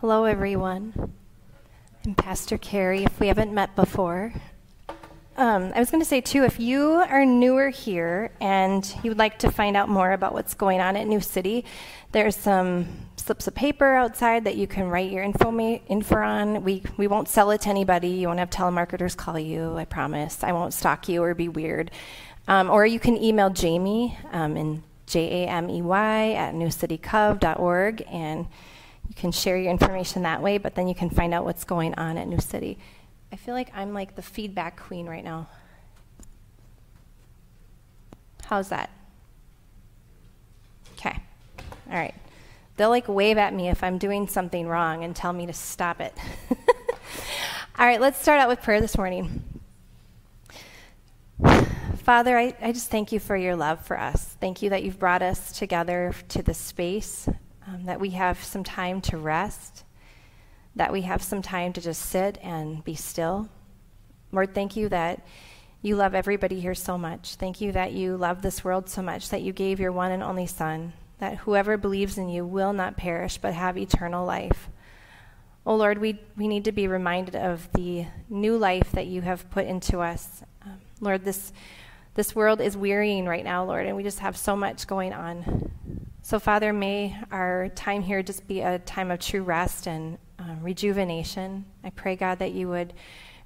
Hello, everyone. I'm Pastor Carrie, if we haven't met before. Um, I was going to say, too, if you are newer here and you would like to find out more about what's going on at New City, there's some slips of paper outside that you can write your info, ma- info on. We, we won't sell it to anybody. You won't have telemarketers call you, I promise. I won't stalk you or be weird. Um, or you can email Jamie um, in J A M E Y at newcitycov.org and you can share your information that way, but then you can find out what's going on at New City. I feel like I'm like the feedback queen right now. How's that? Okay. All right. They'll like wave at me if I'm doing something wrong and tell me to stop it. All right, let's start out with prayer this morning. Father, I, I just thank you for your love for us. Thank you that you've brought us together to this space um, that we have some time to rest, that we have some time to just sit and be still. Lord, thank you that you love everybody here so much. Thank you that you love this world so much that you gave your one and only Son, that whoever believes in you will not perish but have eternal life. Oh Lord, we, we need to be reminded of the new life that you have put into us. Um, Lord, this, this world is wearying right now, Lord, and we just have so much going on. So, Father, may our time here just be a time of true rest and um, rejuvenation. I pray, God, that you would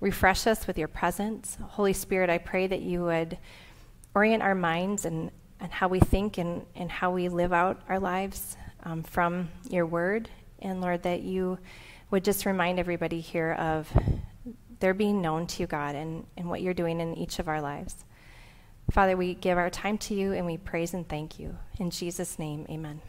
refresh us with your presence. Holy Spirit, I pray that you would orient our minds and, and how we think and, and how we live out our lives um, from your word. And Lord, that you would just remind everybody here of their being known to you, God, and, and what you're doing in each of our lives. Father, we give our time to you and we praise and thank you. In Jesus' name, amen.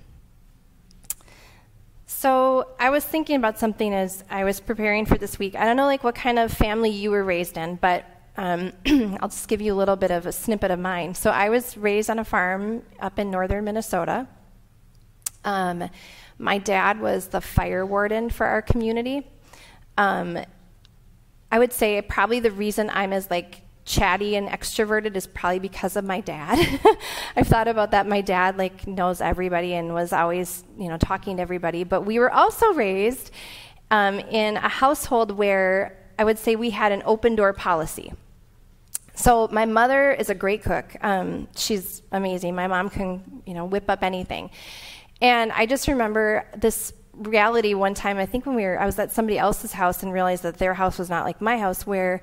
So, I was thinking about something as I was preparing for this week. I don't know like what kind of family you were raised in, but um, I'll just give you a little bit of a snippet of mine. So, I was raised on a farm up in northern Minnesota. Um, my dad was the fire warden for our community. Um, I would say probably the reason I'm as like chatty and extroverted is probably because of my dad. I've thought about that. My dad like knows everybody and was always, you know, talking to everybody. But we were also raised um, in a household where I would say we had an open door policy. So my mother is a great cook. Um, she's amazing. My mom can, you know, whip up anything. And I just remember this reality one time. I think when we were, I was at somebody else's house and realized that their house was not like my house, where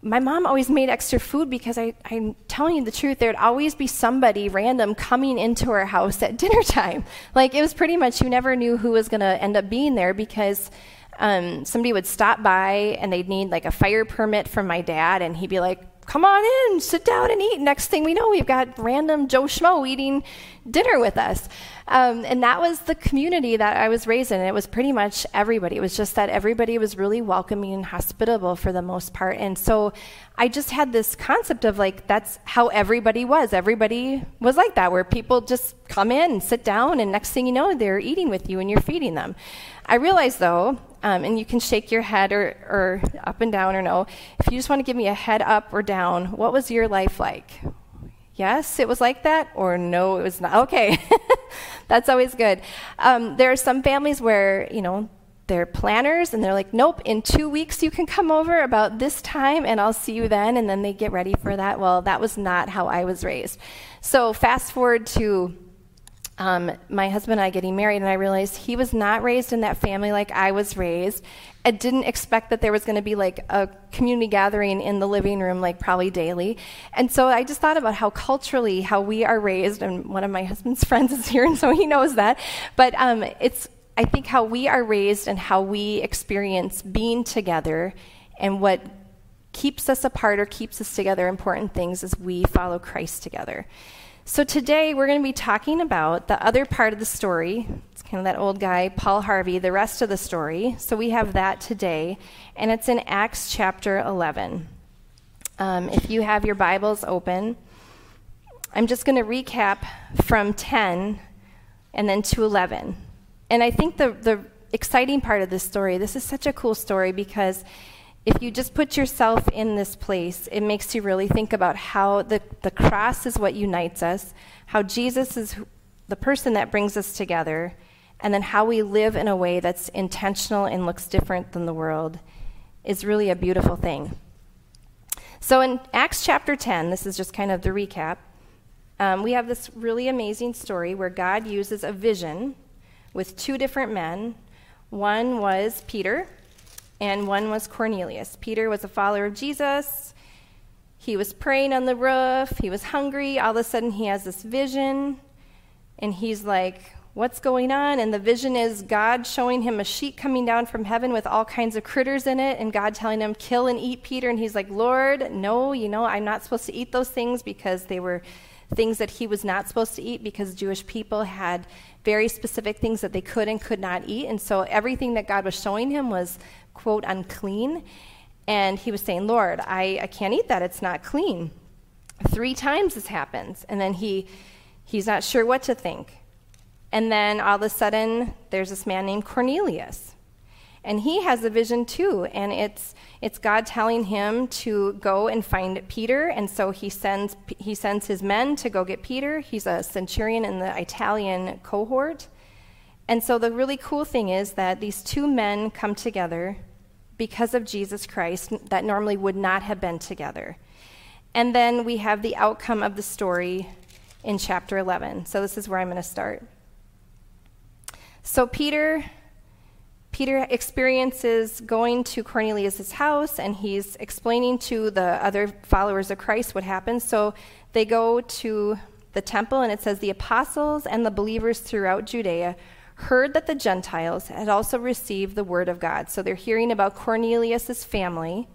my mom always made extra food because I, I'm telling you the truth, there'd always be somebody random coming into our house at dinner time. Like it was pretty much you never knew who was going to end up being there because um, somebody would stop by and they'd need like a fire permit from my dad, and he'd be like, come on in, sit down and eat. Next thing we know, we've got random Joe Schmo eating dinner with us. Um, and that was the community that I was raised in. It was pretty much everybody. It was just that everybody was really welcoming and hospitable for the most part. And so I just had this concept of like, that's how everybody was. Everybody was like that, where people just come in sit down, and next thing you know, they're eating with you and you're feeding them. I realized though, um, and you can shake your head or, or up and down or no. If you just want to give me a head up or down, what was your life like? Yes, it was like that, or no, it was not. Okay, that's always good. Um, there are some families where, you know, they're planners and they're like, nope, in two weeks you can come over about this time and I'll see you then. And then they get ready for that. Well, that was not how I was raised. So, fast forward to um, my husband and I getting married, and I realized he was not raised in that family like I was raised. I didn't expect that there was going to be like a community gathering in the living room, like probably daily. And so I just thought about how culturally, how we are raised, and one of my husband's friends is here, and so he knows that. But um, it's, I think, how we are raised and how we experience being together and what keeps us apart or keeps us together, important things as we follow Christ together. So today we're going to be talking about the other part of the story. It's kind of that old guy, Paul Harvey, the rest of the story. So we have that today, and it's in Acts chapter 11. Um, if you have your Bibles open, I'm just going to recap from 10 and then to 11. And I think the, the exciting part of this story, this is such a cool story because if you just put yourself in this place, it makes you really think about how the, the cross is what unites us, how Jesus is the person that brings us together, and then how we live in a way that's intentional and looks different than the world is really a beautiful thing. So in Acts chapter 10, this is just kind of the recap, um, we have this really amazing story where God uses a vision with two different men. One was Peter, and one was Cornelius. Peter was a follower of Jesus. He was praying on the roof. He was hungry. All of a sudden, he has this vision, and he's like, What's going on? And the vision is God showing him a sheet coming down from heaven with all kinds of critters in it, and God telling him, Kill and eat Peter. And he's like, Lord, no, you know, I'm not supposed to eat those things because they were things that he was not supposed to eat because Jewish people had very specific things that they could and could not eat. And so everything that God was showing him was, quote, unclean. And he was saying, Lord, I, I can't eat that. It's not clean. Three times this happens. And then he, he's not sure what to think. And then all of a sudden, there's this man named Cornelius. And he has a vision too. And it's, it's God telling him to go and find Peter. And so he sends, he sends his men to go get Peter. He's a centurion in the Italian cohort. And so the really cool thing is that these two men come together because of Jesus Christ that normally would not have been together. And then we have the outcome of the story in chapter 11. So this is where I'm going to start. So Peter Peter experiences going to Cornelius' house and he's explaining to the other followers of Christ what happened. So they go to the temple and it says the apostles and the believers throughout Judea heard that the Gentiles had also received the word of God. So they're hearing about Cornelius' family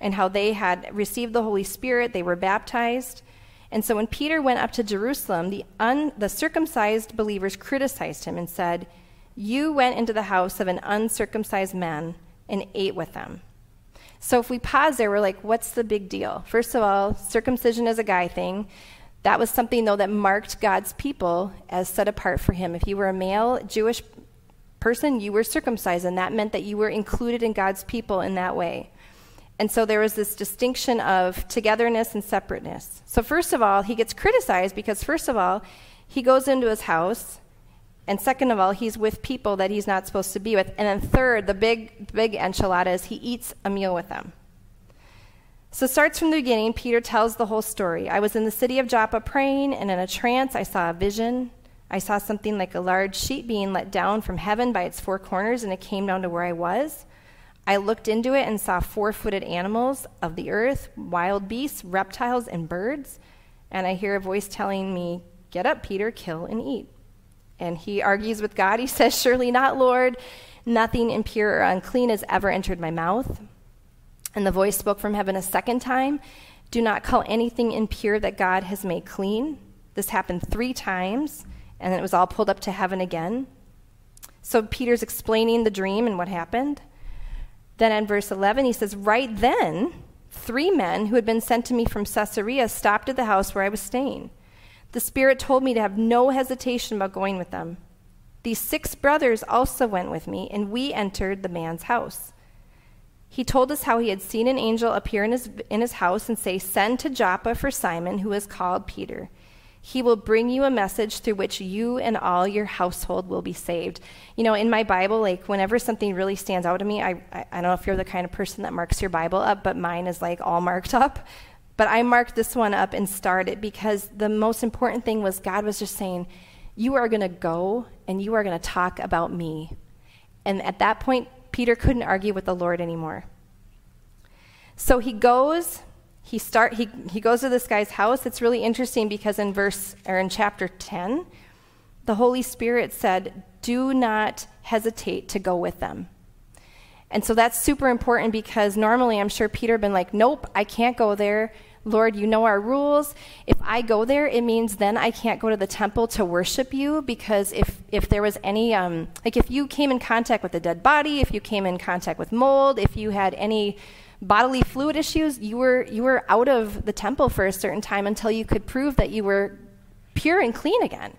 and how they had received the Holy Spirit, they were baptized. And so when Peter went up to Jerusalem, the, un, the circumcised believers criticized him and said, you went into the house of an uncircumcised man and ate with them. So if we pause there, we're like, what's the big deal? First of all, circumcision is a guy thing. That was something, though, that marked God's people as set apart for him. If you were a male Jewish person, you were circumcised, and that meant that you were included in God's people in that way. And so there was this distinction of togetherness and separateness. So, first of all, he gets criticized because, first of all, he goes into his house and second of all, he's with people that he's not supposed to be with. And then third, the big, big enchilada is he eats a meal with them. So starts from the beginning. Peter tells the whole story. I was in the city of Joppa praying, and in a trance, I saw a vision. I saw something like a large sheet being let down from heaven by its four corners, and it came down to where I was. I looked into it and saw four footed animals of the earth, wild beasts, reptiles, and birds. And I hear a voice telling me, Get up, Peter, kill and eat. And he argues with God. He says, Surely not, Lord. Nothing impure or unclean has ever entered my mouth. And the voice spoke from heaven a second time Do not call anything impure that God has made clean. This happened three times, and it was all pulled up to heaven again. So Peter's explaining the dream and what happened. Then in verse 11, he says, Right then, three men who had been sent to me from Caesarea stopped at the house where I was staying. The Spirit told me to have no hesitation about going with them. These six brothers also went with me, and we entered the man's house. He told us how he had seen an angel appear in his, in his house and say, Send to Joppa for Simon, who is called Peter. He will bring you a message through which you and all your household will be saved. You know, in my Bible, like whenever something really stands out to me, I, I, I don't know if you're the kind of person that marks your Bible up, but mine is like all marked up. But I marked this one up and started because the most important thing was God was just saying, You are going to go and you are going to talk about me. And at that point, Peter couldn't argue with the Lord anymore. So he goes, he start he, he goes to this guy's house. It's really interesting because in verse or in chapter 10, the Holy Spirit said, Do not hesitate to go with them. And so that's super important because normally I'm sure Peter had been like, Nope, I can't go there. Lord, you know our rules. If I go there, it means then I can't go to the temple to worship you because if, if there was any, um, like if you came in contact with a dead body, if you came in contact with mold, if you had any bodily fluid issues, you were, you were out of the temple for a certain time until you could prove that you were pure and clean again.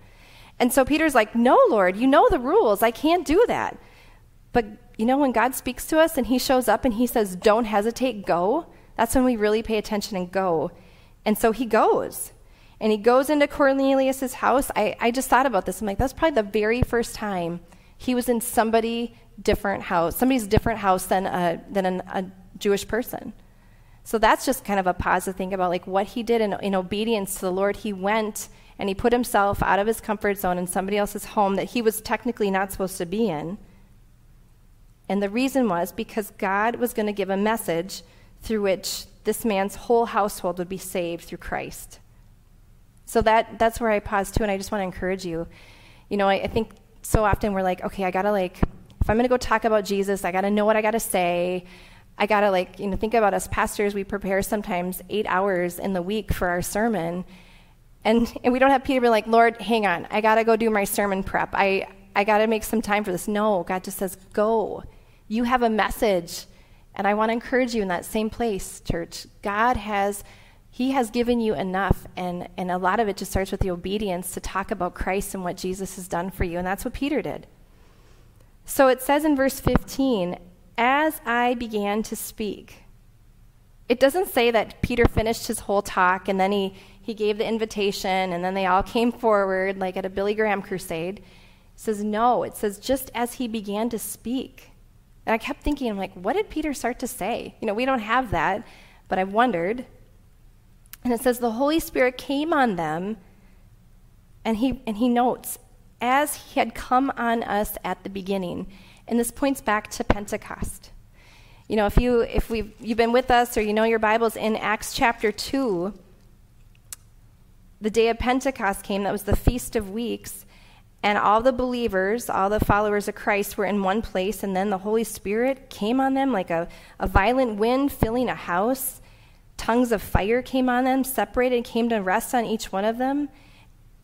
And so Peter's like, No, Lord, you know the rules. I can't do that. But you know, when God speaks to us and he shows up and he says, Don't hesitate, go that's when we really pay attention and go. And so he goes. And he goes into Cornelius' house. I, I just thought about this. I'm like, that's probably the very first time He was in somebody different house, somebody's different house than a, than an, a Jewish person. So that's just kind of a pause to think about, like what he did in, in obedience to the Lord. He went and he put himself out of his comfort zone in somebody else's home that he was technically not supposed to be in. And the reason was because God was going to give a message through which this man's whole household would be saved through Christ. So that, that's where I pause too, and I just want to encourage you. You know, I, I think so often we're like, okay, I got to like, if I'm going to go talk about Jesus, I got to know what I got to say. I got to like, you know, think about us pastors, we prepare sometimes eight hours in the week for our sermon. And, and we don't have Peter be like, Lord, hang on, I got to go do my sermon prep. I, I got to make some time for this. No, God just says, go. You have a message. And I want to encourage you in that same place, church. God has, He has given you enough. And, and a lot of it just starts with the obedience to talk about Christ and what Jesus has done for you. And that's what Peter did. So it says in verse 15, as I began to speak. It doesn't say that Peter finished his whole talk and then he, he gave the invitation and then they all came forward like at a Billy Graham crusade. It says, no, it says just as he began to speak. And I kept thinking, I'm like, what did Peter start to say? You know, we don't have that, but I wondered. And it says, the Holy Spirit came on them, and he, and he notes, as he had come on us at the beginning. And this points back to Pentecost. You know, if, you, if we've, you've been with us or you know your Bibles in Acts chapter 2, the day of Pentecost came, that was the Feast of Weeks, and all the believers, all the followers of Christ were in one place, and then the Holy Spirit came on them like a, a violent wind filling a house. Tongues of fire came on them, separated, came to rest on each one of them.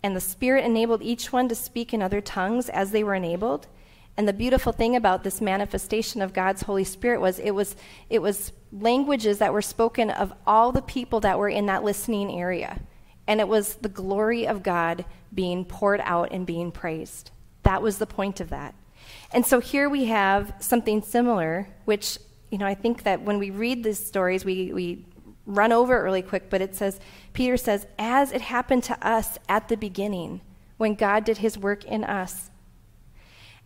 And the Spirit enabled each one to speak in other tongues as they were enabled. And the beautiful thing about this manifestation of God's Holy Spirit was it was it was languages that were spoken of all the people that were in that listening area. And it was the glory of God being poured out and being praised. That was the point of that. And so here we have something similar, which, you know, I think that when we read these stories, we, we run over it really quick, but it says, Peter says, as it happened to us at the beginning, when God did his work in us.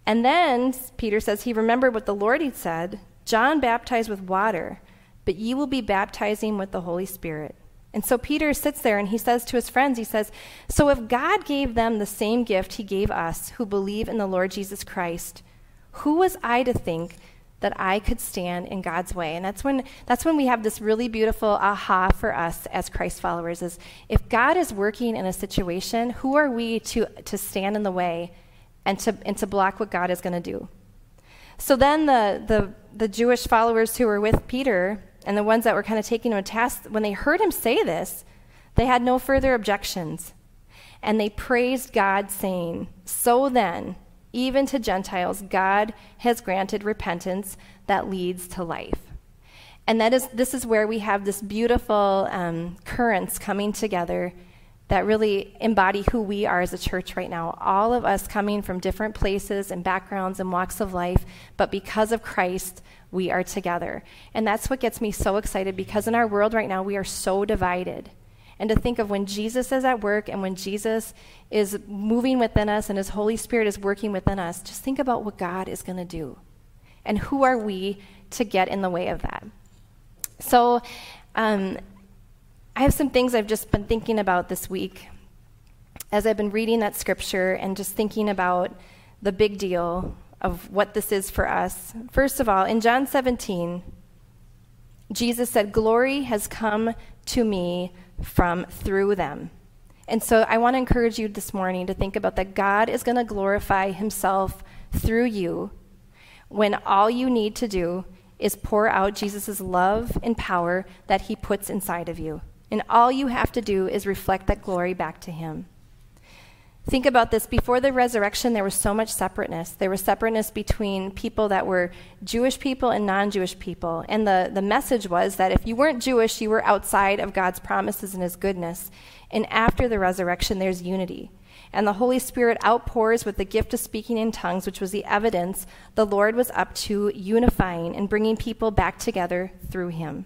And then Peter says he remembered what the Lord had said John baptized with water, but you will be baptizing with the Holy Spirit. And so Peter sits there and he says to his friends, he says, So if God gave them the same gift he gave us who believe in the Lord Jesus Christ, who was I to think that I could stand in God's way? And that's when that's when we have this really beautiful aha for us as Christ followers is if God is working in a situation, who are we to to stand in the way and to, and to block what God is going to do. So then the, the, the Jewish followers who were with Peter and the ones that were kind of taking him to task, when they heard him say this, they had no further objections. And they praised God, saying, So then, even to Gentiles, God has granted repentance that leads to life. And that is, this is where we have this beautiful um, currents coming together that really embody who we are as a church right now. All of us coming from different places and backgrounds and walks of life, but because of Christ, we are together. And that's what gets me so excited because in our world right now, we are so divided. And to think of when Jesus is at work and when Jesus is moving within us and his Holy Spirit is working within us, just think about what God is going to do. And who are we to get in the way of that? So, um, I have some things I've just been thinking about this week as I've been reading that scripture and just thinking about the big deal of what this is for us. First of all, in John 17, Jesus said, Glory has come to me from through them. And so I want to encourage you this morning to think about that God is going to glorify himself through you when all you need to do is pour out Jesus' love and power that he puts inside of you. And all you have to do is reflect that glory back to Him. Think about this. Before the resurrection, there was so much separateness. There was separateness between people that were Jewish people and non Jewish people. And the, the message was that if you weren't Jewish, you were outside of God's promises and His goodness. And after the resurrection, there's unity. And the Holy Spirit outpours with the gift of speaking in tongues, which was the evidence the Lord was up to unifying and bringing people back together through Him.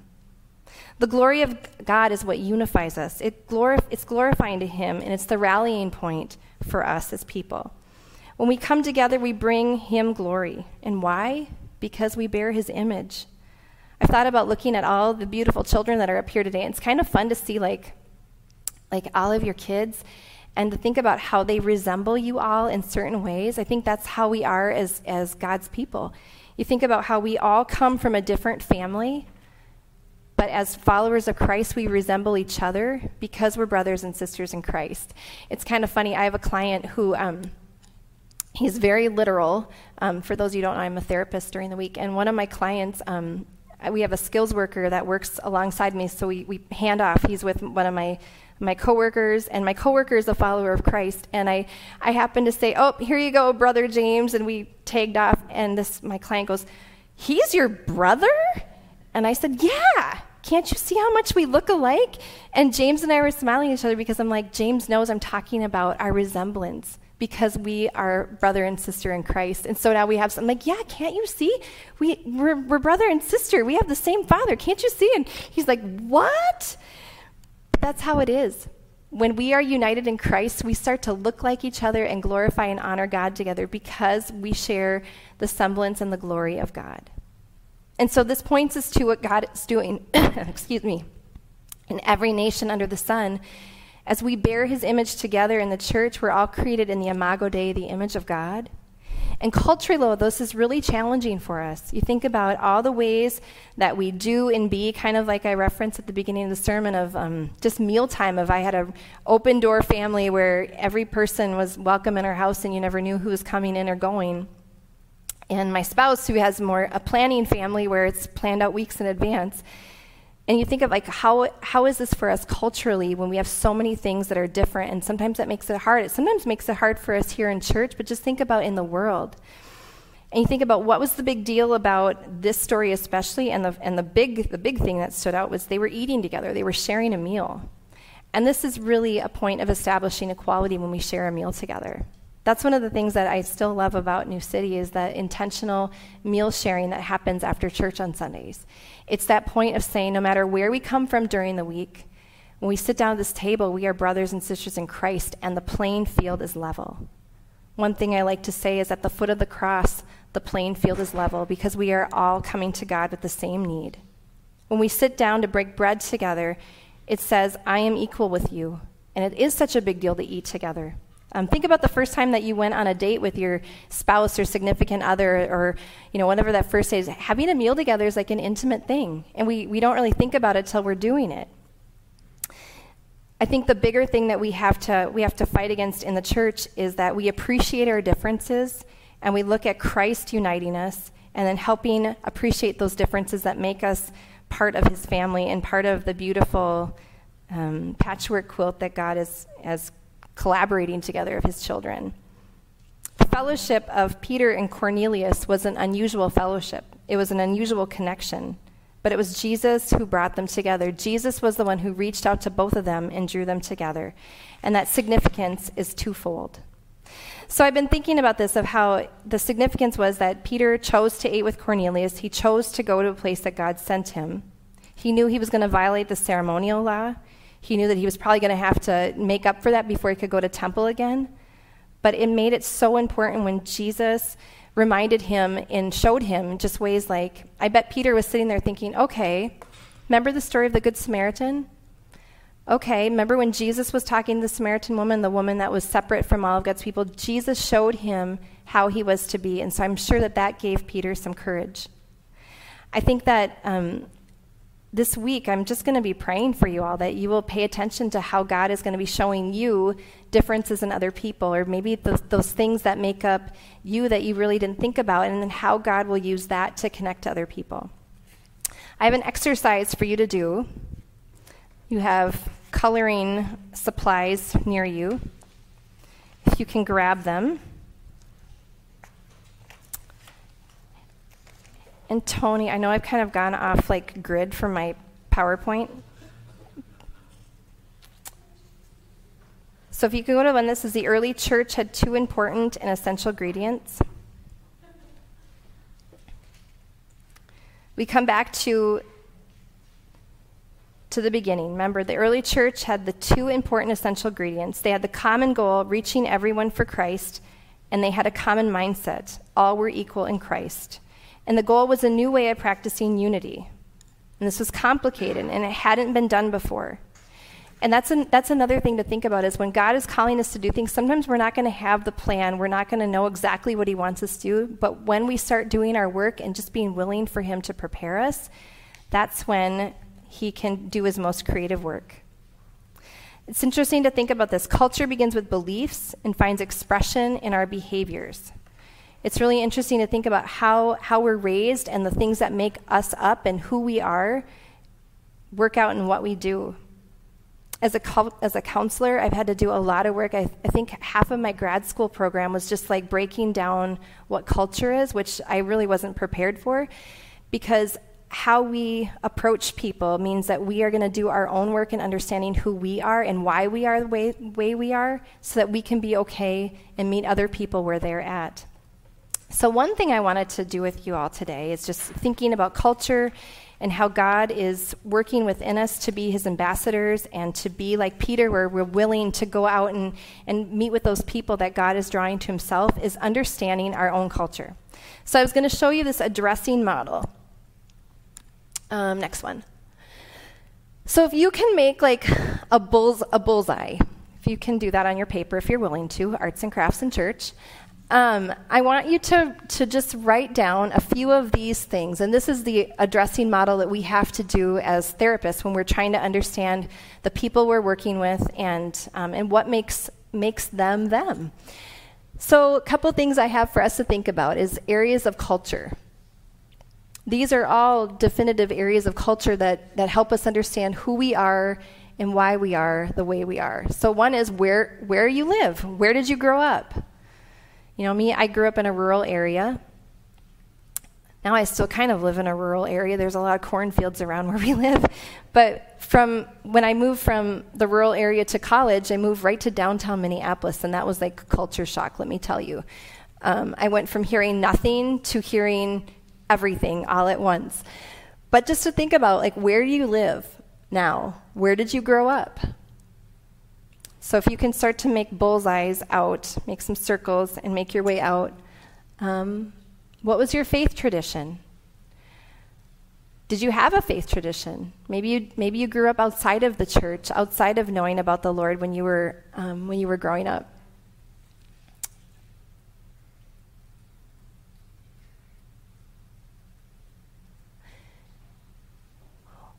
The glory of God is what unifies us. It glorif- it's glorifying to Him, and it's the rallying point for us as people. When we come together, we bring him glory. And why? Because we bear his image. I've thought about looking at all the beautiful children that are up here today. And it's kind of fun to see like like all of your kids and to think about how they resemble you all in certain ways. I think that's how we are as as God's people. You think about how we all come from a different family, but as followers of Christ, we resemble each other because we're brothers and sisters in Christ. It's kind of funny. I have a client who um, he's very literal. Um, for those of you who don't know, I'm a therapist during the week, and one of my clients, um, we have a skills worker that works alongside me, so we, we hand off. He's with one of my my coworkers, and my coworker is a follower of Christ. And I, I happen to say, "Oh, here you go, brother James," and we tagged off. And this my client goes, "He's your brother?" And I said, "Yeah." Can't you see how much we look alike? And James and I were smiling at each other because I'm like, James knows I'm talking about our resemblance because we are brother and sister in Christ. And so now we have some like, yeah, can't you see? We, we're, we're brother and sister. We have the same father. Can't you see? And he's like, what? That's how it is. When we are united in Christ, we start to look like each other and glorify and honor God together because we share the semblance and the glory of God. And so this points us to what God is doing, excuse me, in every nation under the sun. As we bear his image together in the church, we're all created in the imago Dei, the image of God. And culturally, this is really challenging for us. You think about all the ways that we do and be, kind of like I referenced at the beginning of the sermon of um, just mealtime. Of I had an open door family where every person was welcome in our house and you never knew who was coming in or going. And my spouse, who has more a planning family where it's planned out weeks in advance. And you think of like how how is this for us culturally when we have so many things that are different and sometimes that makes it hard. It sometimes makes it hard for us here in church, but just think about in the world. And you think about what was the big deal about this story especially and the and the big the big thing that stood out was they were eating together. They were sharing a meal. And this is really a point of establishing equality when we share a meal together. That's one of the things that I still love about New City is that intentional meal sharing that happens after church on Sundays. It's that point of saying no matter where we come from during the week, when we sit down at this table, we are brothers and sisters in Christ, and the playing field is level. One thing I like to say is at the foot of the cross, the playing field is level because we are all coming to God with the same need. When we sit down to break bread together, it says, I am equal with you. And it is such a big deal to eat together. Um, think about the first time that you went on a date with your spouse or significant other, or you know, whatever that first day is. Having a meal together is like an intimate thing, and we, we don't really think about it till we're doing it. I think the bigger thing that we have to we have to fight against in the church is that we appreciate our differences and we look at Christ uniting us and then helping appreciate those differences that make us part of His family and part of the beautiful um, patchwork quilt that God has, has collaborating together of his children. The fellowship of Peter and Cornelius was an unusual fellowship, it was an unusual connection. But it was Jesus who brought them together. Jesus was the one who reached out to both of them and drew them together. And that significance is twofold. So I've been thinking about this of how the significance was that Peter chose to eat with Cornelius. He chose to go to a place that God sent him. He knew he was going to violate the ceremonial law. He knew that he was probably going to have to make up for that before he could go to temple again. But it made it so important when Jesus reminded him and showed him just ways like, I bet Peter was sitting there thinking, okay, remember the story of the Good Samaritan? Okay, remember when Jesus was talking to the Samaritan woman, the woman that was separate from all of God's people? Jesus showed him how he was to be. And so I'm sure that that gave Peter some courage. I think that um, this week, I'm just going to be praying for you all that you will pay attention to how God is going to be showing you differences in other people, or maybe those, those things that make up you that you really didn't think about, and then how God will use that to connect to other people. I have an exercise for you to do. You have coloring supplies near you. If you can grab them. And Tony, I know I've kind of gone off like grid from my PowerPoint. So if you can go to one, this is the early church had two important and essential ingredients. We come back to to the beginning. Remember, the early church had the two important essential ingredients. They had the common goal, reaching everyone for Christ, and they had a common mindset. All were equal in Christ. And the goal was a new way of practicing unity. And this was complicated, and it hadn't been done before. And that's, an, that's another thing to think about is when God is calling us to do things, sometimes we're not going to have the plan. We're not going to know exactly what He wants us to do. But when we start doing our work and just being willing for Him to prepare us, that's when He can do His most creative work. It's interesting to think about this. Culture begins with beliefs and finds expression in our behaviors. It's really interesting to think about how, how we're raised and the things that make us up and who we are work out in what we do. As a, as a counselor, I've had to do a lot of work. I, I think half of my grad school program was just like breaking down what culture is, which I really wasn't prepared for because how we approach people means that we are going to do our own work in understanding who we are and why we are the way, way we are so that we can be okay and meet other people where they're at. So, one thing I wanted to do with you all today is just thinking about culture and how God is working within us to be his ambassadors and to be like Peter, where we're willing to go out and, and meet with those people that God is drawing to himself, is understanding our own culture. So, I was going to show you this addressing model. Um, next one. So if you can make like a bull's a bullseye, if you can do that on your paper, if you're willing to, arts and crafts in church. Um, I want you to, to just write down a few of these things. And this is the addressing model that we have to do as therapists when we're trying to understand the people we're working with and, um, and what makes, makes them them. So, a couple things I have for us to think about is areas of culture. These are all definitive areas of culture that, that help us understand who we are and why we are the way we are. So, one is where, where you live. Where did you grow up? You know, me, I grew up in a rural area. Now I still kind of live in a rural area. There's a lot of cornfields around where we live. But from when I moved from the rural area to college, I moved right to downtown Minneapolis, and that was like culture shock, let me tell you. Um, I went from hearing nothing to hearing everything all at once. But just to think about, like, where do you live now? Where did you grow up? So if you can start to make bullseyes out, make some circles, and make your way out. Um, what was your faith tradition? Did you have a faith tradition? Maybe you maybe you grew up outside of the church, outside of knowing about the Lord when you were um, when you were growing up.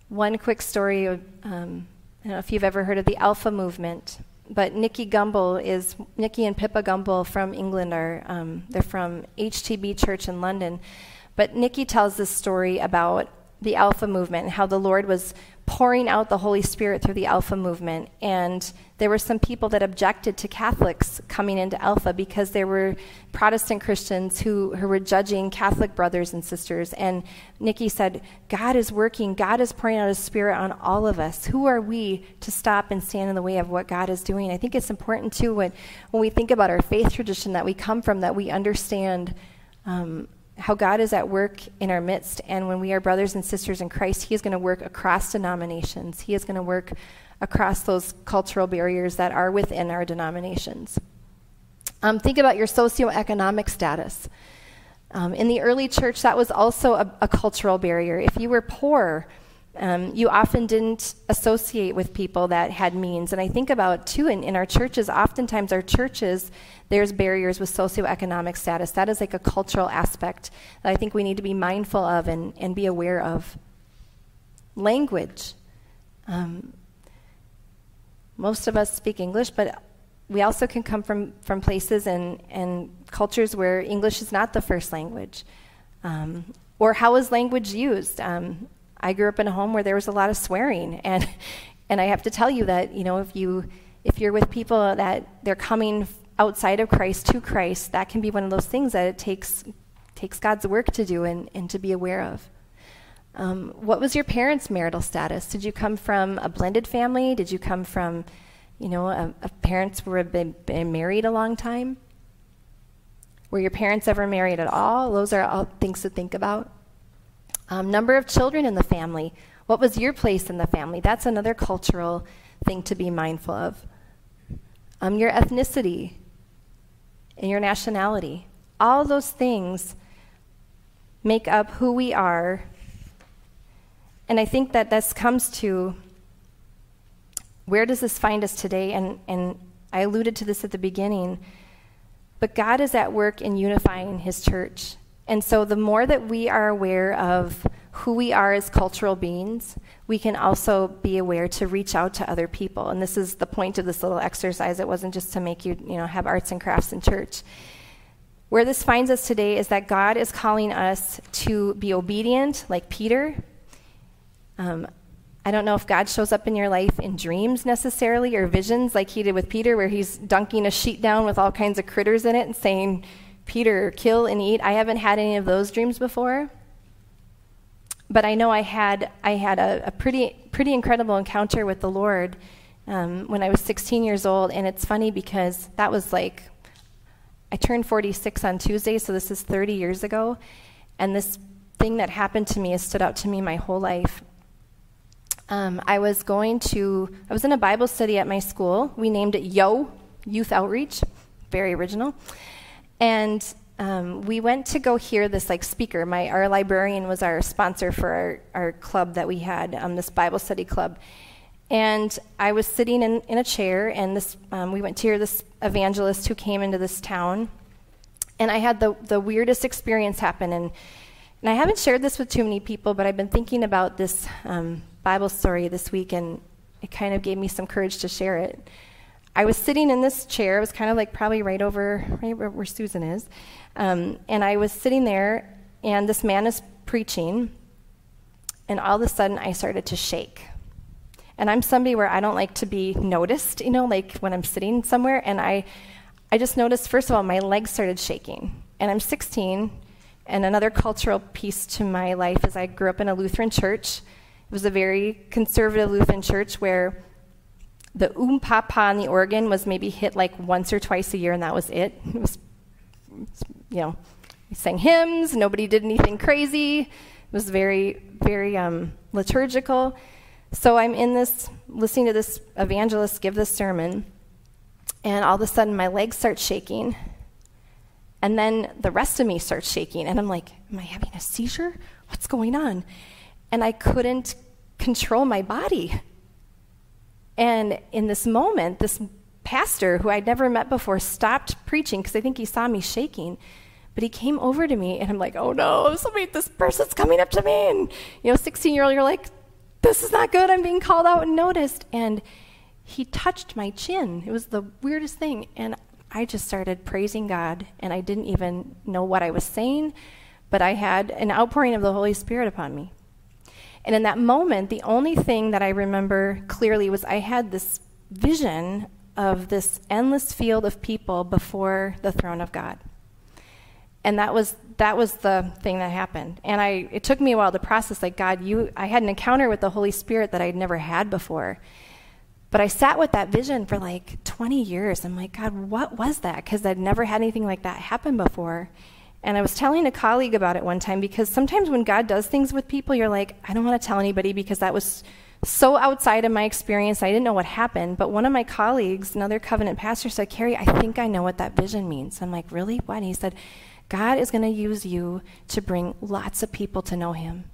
One quick story um, I don't know if you've ever heard of the Alpha movement, but Nicky Gumbel is, Nicky and Pippa Gumbel from England are, um, they're from HTB Church in London. But Nicky tells this story about the Alpha movement how the Lord was pouring out the Holy Spirit through the Alpha movement. And there were some people that objected to Catholics coming into Alpha because there were Protestant Christians who, who were judging Catholic brothers and sisters. And Nicky said, God is working, God is pouring out His Spirit on all of us. Who are we to stop and stand in the way of what God is doing? I think it's important, too, when, when we think about our faith tradition that we come from, that we understand. Um, how God is at work in our midst. And when we are brothers and sisters in Christ, He is going to work across denominations. He is going to work across those cultural barriers that are within our denominations. Um, think about your socioeconomic status. Um, in the early church, that was also a, a cultural barrier. If you were poor, um, you often didn't associate with people that had means. And I think about, too, in, in our churches, oftentimes our churches, there's barriers with socioeconomic status. That is like a cultural aspect that I think we need to be mindful of and, and be aware of. Language. Um, most of us speak English, but we also can come from, from places and, and cultures where English is not the first language. Um, or how is language used? Um, I grew up in a home where there was a lot of swearing, and and I have to tell you that you know if you if you're with people that they're coming outside of Christ to Christ, that can be one of those things that it takes takes God's work to do and, and to be aware of. Um, what was your parents' marital status? Did you come from a blended family? Did you come from, you know, a, a parents have been, been married a long time? Were your parents ever married at all? Those are all things to think about. Um, number of children in the family. What was your place in the family? That's another cultural thing to be mindful of. Um, your ethnicity. and your nationality. All those things make up who we are. And I think that this comes to where does this find us today? And, and I alluded to this at the beginning. But God is at work in unifying his church. And so the more that we are aware of who we are as cultural beings, we can also be aware to reach out to other people. And this is the point of this little exercise. It wasn't just to make you, you know, have arts and crafts in church. Where this finds us today is that God is calling us to be obedient, like Peter. Um, I don't know if God shows up in your life in dreams necessarily or visions, like he did with Peter, where he's dunking a sheet down with all kinds of critters in it and saying, Peter, kill and eat. I haven't had any of those dreams before. But I know I had, I had a, a pretty, pretty incredible encounter with the Lord um, when I was 16 years old. And it's funny because that was like I turned 46 on Tuesday, so this is 30 years ago. And this thing that happened to me has stood out to me my whole life. Um, I was going to, I was in a Bible study at my school. We named it YO, Youth Outreach, very original. And um, we went to go hear this like speaker. My our librarian was our sponsor for our, our club that we had, um, this Bible study club. And I was sitting in, in a chair, and this, um, we went to hear this evangelist who came into this town. And I had the, the weirdest experience happen. And, and I haven't shared this with too many people, but I've been thinking about this um, Bible story this week, and it kind of gave me some courage to share it. I was sitting in this chair. It was kind of like probably right over right where, Susan is. Um, and I was sitting there, and this man is preaching. And all of a sudden, I started to shake. And I'm somebody where I don't like to be noticed, you know, like when I'm sitting somewhere. And I, I just noticed, first of all, my legs started shaking. And I'm 16. And another cultural piece to my life is I grew up in a Lutheran church. It was a very conservative Lutheran church where the oom pa pa on the organ was maybe hit like once or twice a year, and that was it. It was, you know, we sang hymns. Nobody did anything crazy. It was very, very um, liturgical. So I'm in this, listening to this evangelist give this sermon, and all of a sudden my legs start shaking. And then the rest of me starts shaking. And I'm like, Am I having a seizure? What's going on? And I couldn't control my body. And in this moment, this pastor, who I'd never met before, stopped preaching because I think he saw me shaking. But he came over to me, and I'm like, oh no, somebody, this person's coming up to me. And, you know, 16 year old, you're like, this is not good. I'm being called out and noticed. And he touched my chin. It was the weirdest thing. And I just started praising God, and I didn't even know what I was saying, but I had an outpouring of the Holy Spirit upon me. And in that moment, the only thing that I remember clearly was I had this vision of this endless field of people before the throne of God. And that was that was the thing that happened. And I it took me a while to process like God, you I had an encounter with the Holy Spirit that I'd never had before. But I sat with that vision for like 20 years. I'm like, God, what was that? Because I'd never had anything like that happen before. And I was telling a colleague about it one time because sometimes when God does things with people, you're like, I don't want to tell anybody because that was so outside of my experience. I didn't know what happened. But one of my colleagues, another covenant pastor, said, Carrie, I think I know what that vision means. I'm like, really? What? And he said, God is going to use you to bring lots of people to know Him.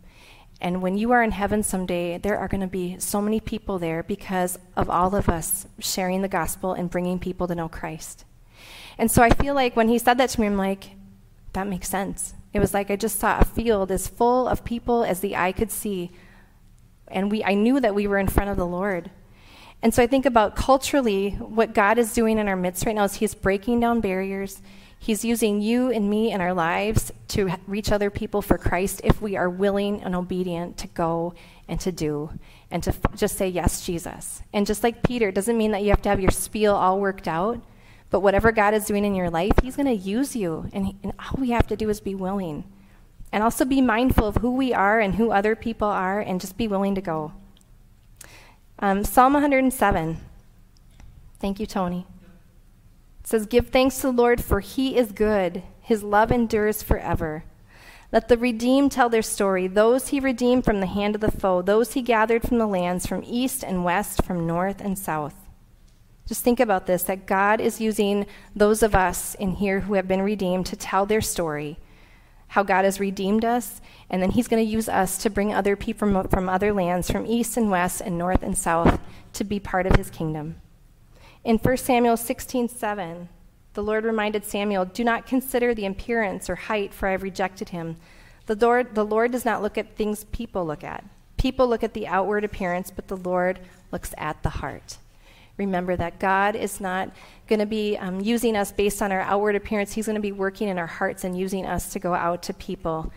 And when you are in heaven someday, there are going to be so many people there because of all of us sharing the gospel and bringing people to know Christ. And so I feel like when he said that to me, I'm like, that makes sense. It was like I just saw a field as full of people as the eye could see. And we, I knew that we were in front of the Lord. And so I think about culturally, what God is doing in our midst right now is He's breaking down barriers. He's using you and me in our lives to reach other people for Christ if we are willing and obedient to go and to do and to f- just say, Yes, Jesus. And just like Peter, it doesn't mean that you have to have your spiel all worked out, but whatever God is doing in your life, He's going to use you. And, he, and all we have to do is be willing. And also be mindful of who we are and who other people are and just be willing to go. Um, Psalm 107. Thank you, Tony. It says, Give thanks to the Lord, for he is good. His love endures forever. Let the redeemed tell their story, those he redeemed from the hand of the foe, those he gathered from the lands, from east and west, from north and south. Just think about this that God is using those of us in here who have been redeemed to tell their story, how God has redeemed us, and then He's going to use us to bring other people from, from other lands, from east and west and north and south, to be part of His kingdom. In 1 Samuel 16 7, the Lord reminded Samuel, Do not consider the appearance or height, for I have rejected him. The Lord, the Lord does not look at things people look at. People look at the outward appearance, but the Lord looks at the heart. Remember that God is not going to be um, using us based on our outward appearance. He's going to be working in our hearts and using us to go out to people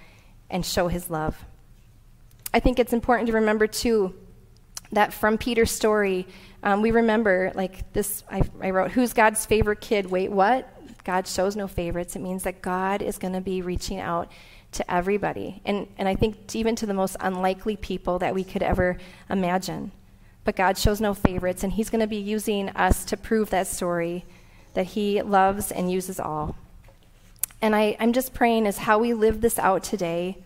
and show his love. I think it's important to remember, too, that from Peter's story, um, we remember, like this, I, I wrote, Who's God's favorite kid? Wait, what? God shows no favorites. It means that God is going to be reaching out to everybody. And, and I think even to the most unlikely people that we could ever imagine. But God shows no favorites, and He's going to be using us to prove that story that He loves and uses all. And I, I'm just praying as how we live this out today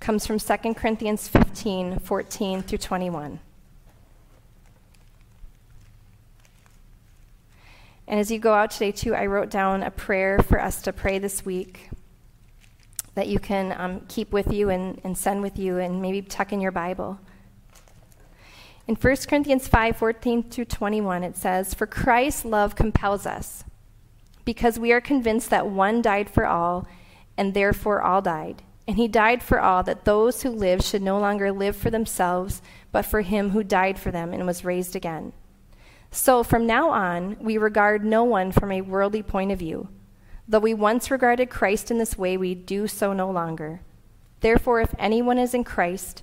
comes from 2 Corinthians 15 14 through 21. And as you go out today, too, I wrote down a prayer for us to pray this week that you can um, keep with you and, and send with you and maybe tuck in your Bible. In 1 Corinthians 5 14 through 21, it says, For Christ's love compels us, because we are convinced that one died for all, and therefore all died. And he died for all, that those who live should no longer live for themselves, but for him who died for them and was raised again. So from now on, we regard no one from a worldly point of view. Though we once regarded Christ in this way, we do so no longer. Therefore, if anyone is in Christ,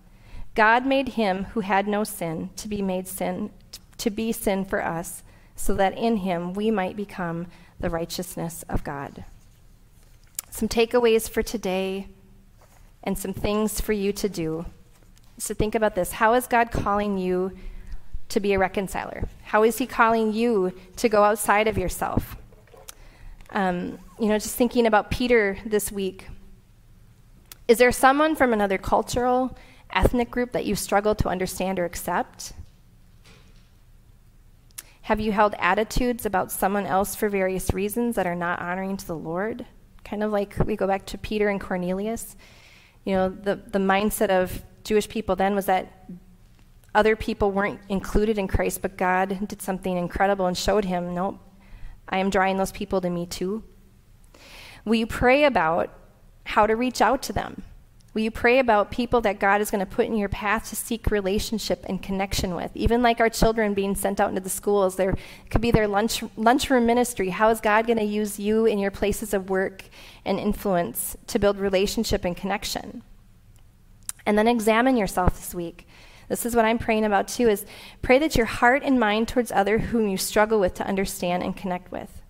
God made him who had no sin to be made sin to be sin for us, so that in him we might become the righteousness of God. Some takeaways for today and some things for you to do. So think about this. How is God calling you to be a reconciler? How is he calling you to go outside of yourself? Um, you know, just thinking about Peter this week. Is there someone from another cultural ethnic group that you struggle to understand or accept? Have you held attitudes about someone else for various reasons that are not honoring to the Lord? Kind of like we go back to Peter and Cornelius. You know, the, the mindset of Jewish people then was that other people weren't included in Christ, but God did something incredible and showed him, nope, I am drawing those people to me too. Will you pray about how to reach out to them? Will you pray about people that God is going to put in your path to seek relationship and connection with? Even like our children being sent out into the schools, there could be their lunch lunchroom ministry. How is God going to use you in your places of work and influence to build relationship and connection? And then examine yourself this week. This is what I'm praying about too is pray that your heart and mind towards other whom you struggle with to understand and connect with.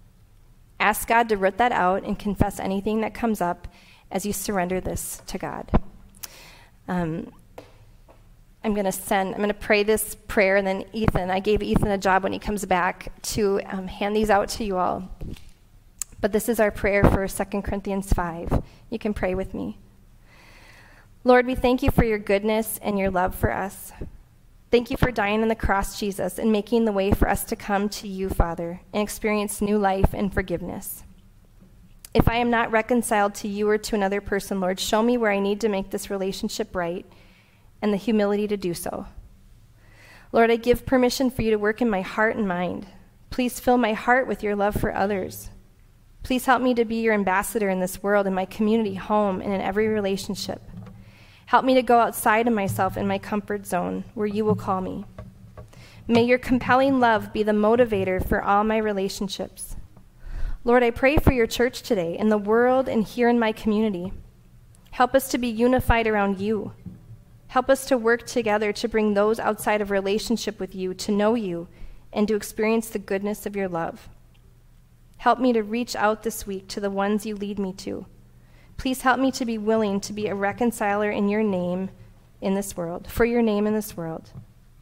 Ask God to root that out and confess anything that comes up as you surrender this to God. Um, I'm going to send, I'm going to pray this prayer, and then Ethan, I gave Ethan a job when he comes back to um, hand these out to you all. But this is our prayer for 2 Corinthians 5. You can pray with me. Lord, we thank you for your goodness and your love for us. Thank you for dying on the cross, Jesus, and making the way for us to come to you, Father, and experience new life and forgiveness. If I am not reconciled to you or to another person, Lord, show me where I need to make this relationship right and the humility to do so. Lord, I give permission for you to work in my heart and mind. Please fill my heart with your love for others. Please help me to be your ambassador in this world, in my community, home, and in every relationship. Help me to go outside of myself in my comfort zone where you will call me. May your compelling love be the motivator for all my relationships. Lord, I pray for your church today, in the world, and here in my community. Help us to be unified around you. Help us to work together to bring those outside of relationship with you to know you and to experience the goodness of your love. Help me to reach out this week to the ones you lead me to. Please help me to be willing to be a reconciler in your name in this world, for your name in this world.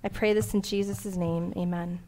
I pray this in Jesus' name. Amen.